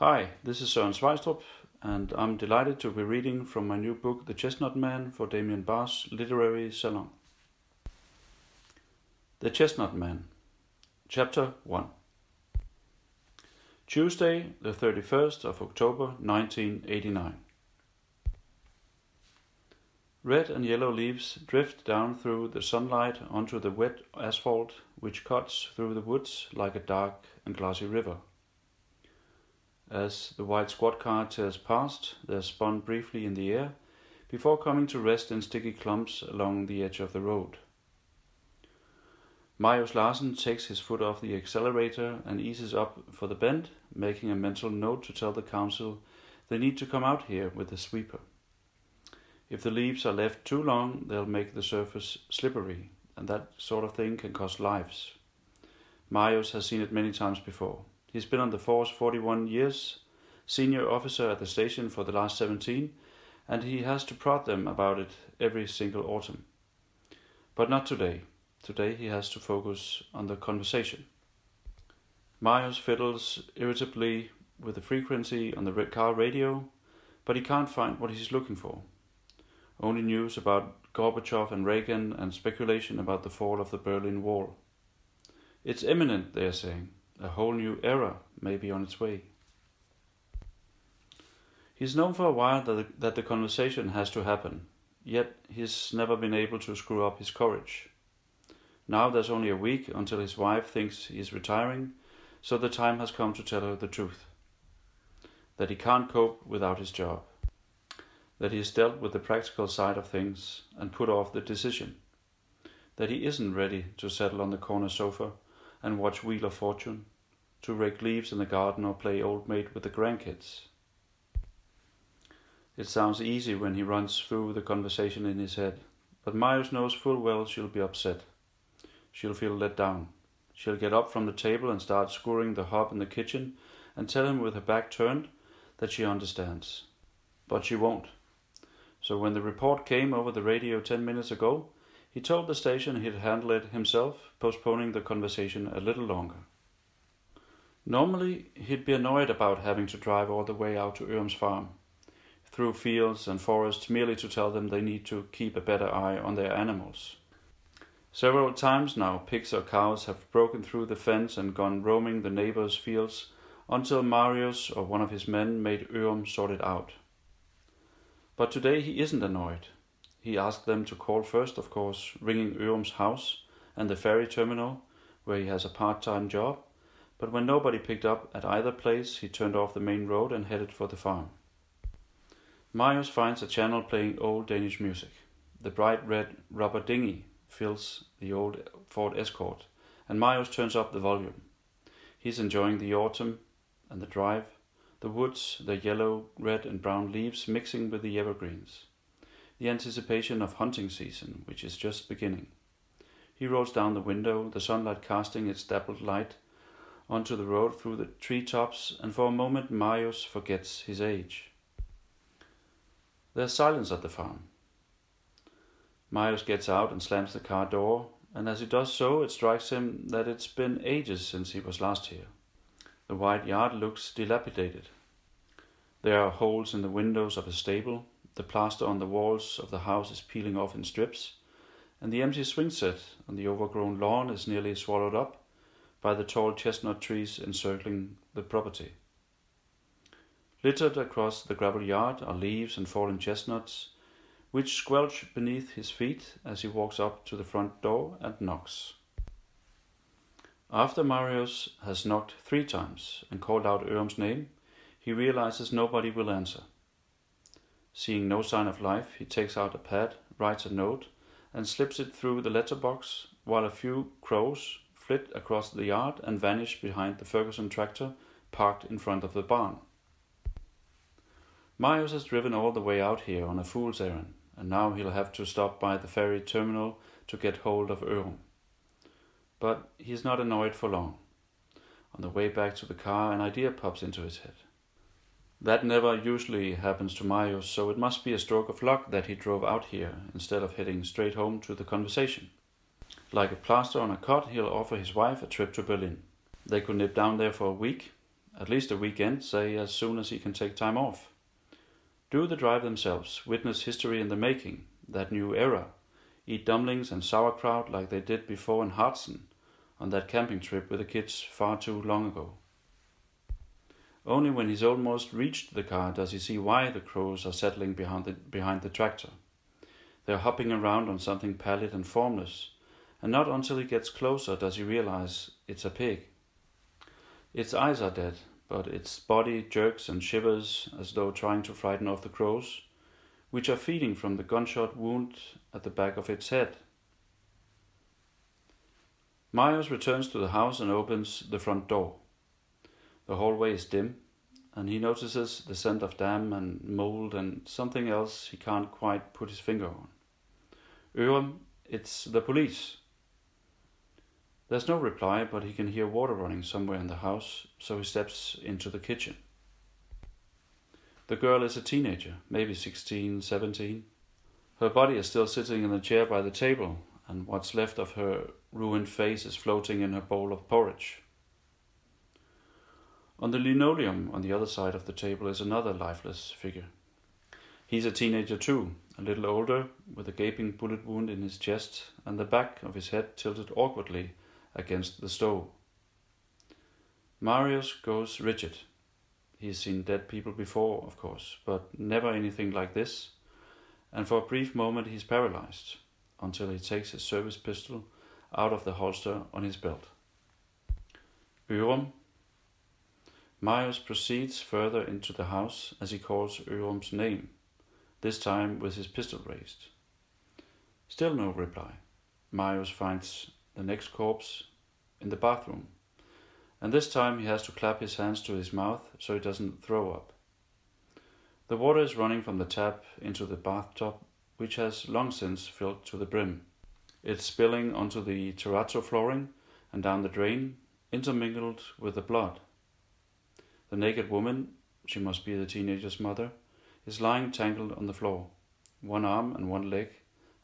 Hi, this is Søren Sveistrup, and I'm delighted to be reading from my new book, The Chestnut Man, for Damien Barr's Literary Salon. The Chestnut Man, Chapter 1 Tuesday, the 31st of October 1989. Red and yellow leaves drift down through the sunlight onto the wet asphalt, which cuts through the woods like a dark and glassy river. As the white squad car tears past, they spun briefly in the air before coming to rest in sticky clumps along the edge of the road. Marius Larsen takes his foot off the accelerator and eases up for the bend, making a mental note to tell the council they need to come out here with the sweeper. If the leaves are left too long, they'll make the surface slippery, and that sort of thing can cost lives. Marius has seen it many times before. He's been on the force 41 years, senior officer at the station for the last 17, and he has to prod them about it every single autumn. But not today. Today he has to focus on the conversation. Marius fiddles irritably with the frequency on the car radio, but he can't find what he's looking for. Only news about Gorbachev and Reagan and speculation about the fall of the Berlin Wall. It's imminent, they are saying. A whole new era may be on its way. He's known for a while that the, that the conversation has to happen, yet he's never been able to screw up his courage. Now there's only a week until his wife thinks he's retiring, so the time has come to tell her the truth. That he can't cope without his job. That he has dealt with the practical side of things and put off the decision. That he isn't ready to settle on the corner sofa and watch Wheel of Fortune, to rake leaves in the garden or play old maid with the grandkids. It sounds easy when he runs through the conversation in his head, but Marius knows full well she'll be upset. She'll feel let down. She'll get up from the table and start scouring the hob in the kitchen and tell him with her back turned that she understands. But she won't. So when the report came over the radio ten minutes ago, he told the station he'd handle it himself, postponing the conversation a little longer. Normally, he'd be annoyed about having to drive all the way out to Ørum's farm, through fields and forests, merely to tell them they need to keep a better eye on their animals. Several times now, pigs or cows have broken through the fence and gone roaming the neighbors' fields until Marius or one of his men made Ørum sort it out. But today he isn't annoyed. He asked them to call first, of course, ringing Ørum's house and the ferry terminal, where he has a part time job. But when nobody picked up at either place, he turned off the main road and headed for the farm. Marius finds a channel playing old Danish music. The bright red rubber dinghy fills the old Ford Escort, and Marius turns up the volume. He's enjoying the autumn and the drive, the woods, the yellow, red, and brown leaves mixing with the evergreens the anticipation of hunting season, which is just beginning. He rolls down the window, the sunlight casting its dappled light onto the road through the tree tops, and for a moment Marius forgets his age. There's silence at the farm. Marius gets out and slams the car door, and as he does so, it strikes him that it's been ages since he was last here. The wide yard looks dilapidated. There are holes in the windows of a stable, the plaster on the walls of the house is peeling off in strips, and the empty swing set on the overgrown lawn is nearly swallowed up by the tall chestnut trees encircling the property. Littered across the gravel yard are leaves and fallen chestnuts, which squelch beneath his feet as he walks up to the front door and knocks. After Marius has knocked three times and called out Ørum's name, he realizes nobody will answer. Seeing no sign of life, he takes out a pad, writes a note, and slips it through the letterbox while a few crows flit across the yard and vanish behind the Ferguson tractor parked in front of the barn. Marius has driven all the way out here on a fool's errand, and now he'll have to stop by the ferry terminal to get hold of Ørum. But he's not annoyed for long. On the way back to the car, an idea pops into his head. That never usually happens to Marius, so it must be a stroke of luck that he drove out here instead of heading straight home to the conversation. Like a plaster on a cut, he'll offer his wife a trip to Berlin. They could nip down there for a week, At least a weekend, say, as soon as he can take time off. Do the drive themselves, witness history in the making, that new era, eat dumplings and sauerkraut like they did before in Harzen, on that camping trip with the kids far too long ago. Only when he's almost reached the car does he see why the crows are settling behind the, behind the tractor. They're hopping around on something pallid and formless, and not until he gets closer does he realize it's a pig. Its eyes are dead, but its body jerks and shivers as though trying to frighten off the crows, which are feeding from the gunshot wound at the back of its head. Marius returns to the house and opens the front door. The hallway is dim, and he notices the scent of damp and mold and something else he can't quite put his finger on. Ørum, it's the police. There's no reply, but he can hear water running somewhere in the house, so he steps into the kitchen. The girl is a teenager, maybe 16, 17. Her body is still sitting in the chair by the table, and what's left of her ruined face is floating in her bowl of porridge. On the linoleum on the other side of the table is another lifeless figure. He's a teenager too, a little older, with a gaping bullet wound in his chest and the back of his head tilted awkwardly against the stove. Marius goes rigid. He's seen dead people before, of course, but never anything like this, and for a brief moment he's paralyzed until he takes his service pistol out of the holster on his belt. Ørum Marius proceeds further into the house as he calls Ørum's name, this time with his pistol raised. Still no reply. Marius finds the next corpse in the bathroom, and this time he has to clap his hands to his mouth so he doesn't throw up. The water is running from the tap into the bathtub, which has long since filled to the brim. It's spilling onto the terrazzo flooring and down the drain, intermingled with the blood. The naked woman, she must be the teenager's mother, is lying tangled on the floor. One arm and one leg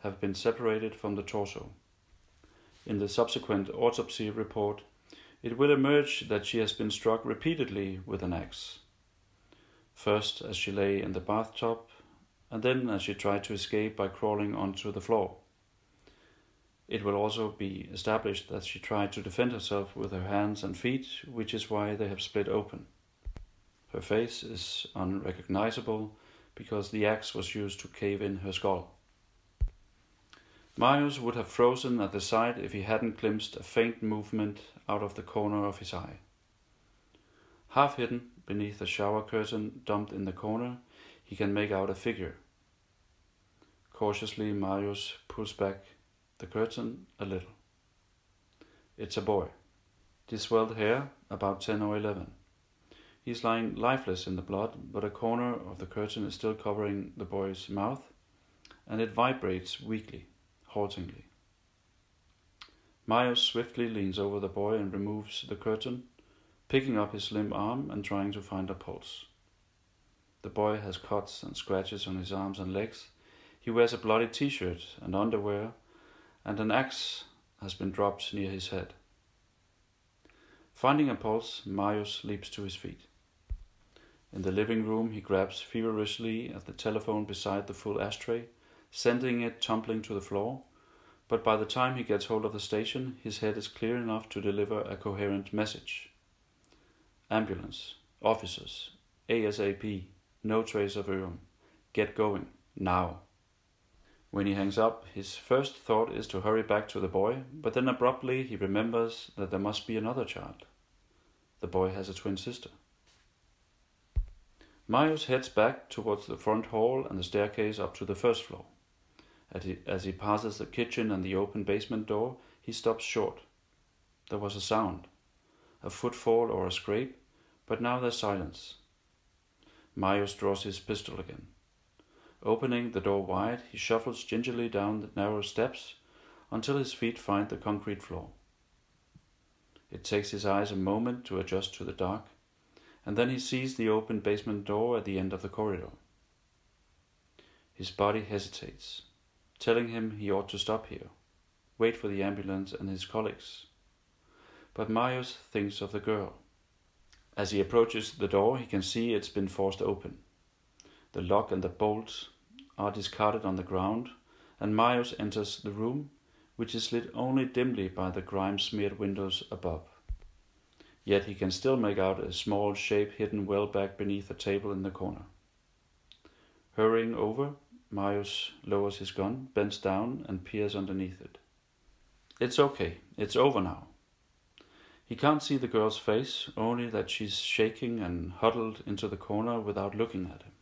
have been separated from the torso. In the subsequent autopsy report, it will emerge that she has been struck repeatedly with an axe. First as she lay in the bathtub, and then as she tried to escape by crawling onto the floor. It will also be established that she tried to defend herself with her hands and feet, which is why they have split open. Her face is unrecognizable because the axe was used to cave in her skull. Marius would have frozen at the sight if he hadn't glimpsed a faint movement out of the corner of his eye. Half hidden beneath a shower curtain dumped in the corner, he can make out a figure. Cautiously, Marius pulls back the curtain a little. It's a boy. Diswelled hair, about 10 or 11. He is lying lifeless in the blood, but a corner of the curtain is still covering the boy's mouth, and it vibrates weakly, haltingly. Marius swiftly leans over the boy and removes the curtain, picking up his limp arm and trying to find a pulse. The boy has cuts and scratches on his arms and legs. He wears a bloody t shirt and underwear, and an axe has been dropped near his head. Finding a pulse, Marius leaps to his feet. In the living room, he grabs feverishly at the telephone beside the full ashtray, sending it tumbling to the floor. But by the time he gets hold of the station, his head is clear enough to deliver a coherent message. Ambulance, officers, ASAP, no trace of Ørum. Get going, now. When he hangs up, his first thought is to hurry back to the boy, but then abruptly he remembers that there must be another child. The boy has a twin sister. Marius heads back towards the front hall and the staircase up to the first floor. As he passes the kitchen and the open basement door, he stops short. There was a sound, a footfall or a scrape, but now there's silence. Marius draws his pistol again. Opening the door wide, he shuffles gingerly down the narrow steps until his feet find the concrete floor. It takes his eyes a moment to adjust to the dark, and then he sees the open basement door at the end of the corridor. His body hesitates, telling him he ought to stop here, wait for the ambulance and his colleagues. But Marius thinks of the girl. As he approaches the door, he can see it's been forced open. The lock and the bolts are discarded on the ground, and Marius enters the room, which is lit only dimly by the grime smeared windows above. Yet he can still make out a small shape hidden well back beneath a table in the corner. Hurrying over, Marius lowers his gun, bends down, and peers underneath it. It's okay, it's over now. He can't see the girl's face, only that she's shaking and huddled into the corner without looking at him.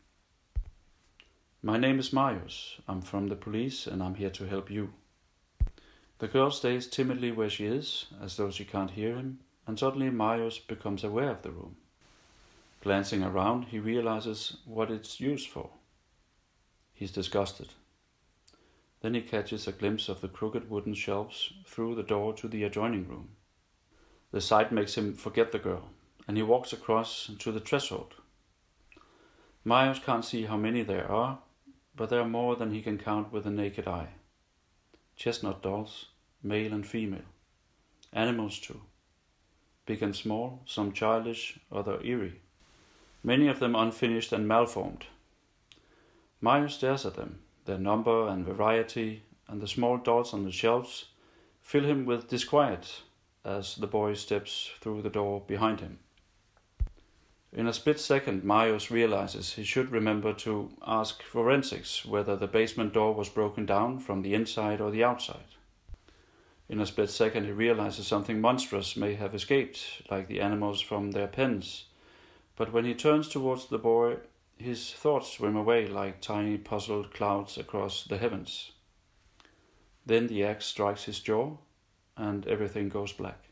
My name is Marius. I'm from the police and I'm here to help you. The girl stays timidly where she is, as though she can't hear him, and suddenly Marius becomes aware of the room. Glancing around, he realizes what it's used for. He's disgusted. Then he catches a glimpse of the crooked wooden shelves through the door to the adjoining room. The sight makes him forget the girl, and he walks across to the threshold. Marius can't see how many there are, but there are more than he can count with the naked eye. Chestnut dolls, male and female. Animals too. Big and small, some childish, other eerie. Many of them unfinished and malformed. Marius stares at them. Their number and variety, and the small dolls on the shelves, fill him with disquiet as the boy steps through the door behind him. In a split second, Marius realizes he should remember to ask forensics whether the basement door was broken down from the inside or the outside. In a split second, he realizes something monstrous may have escaped, like the animals from their pens. But when he turns towards the boy, his thoughts swim away like tiny puzzled clouds across the heavens. Then the axe strikes his jaw, and everything goes black.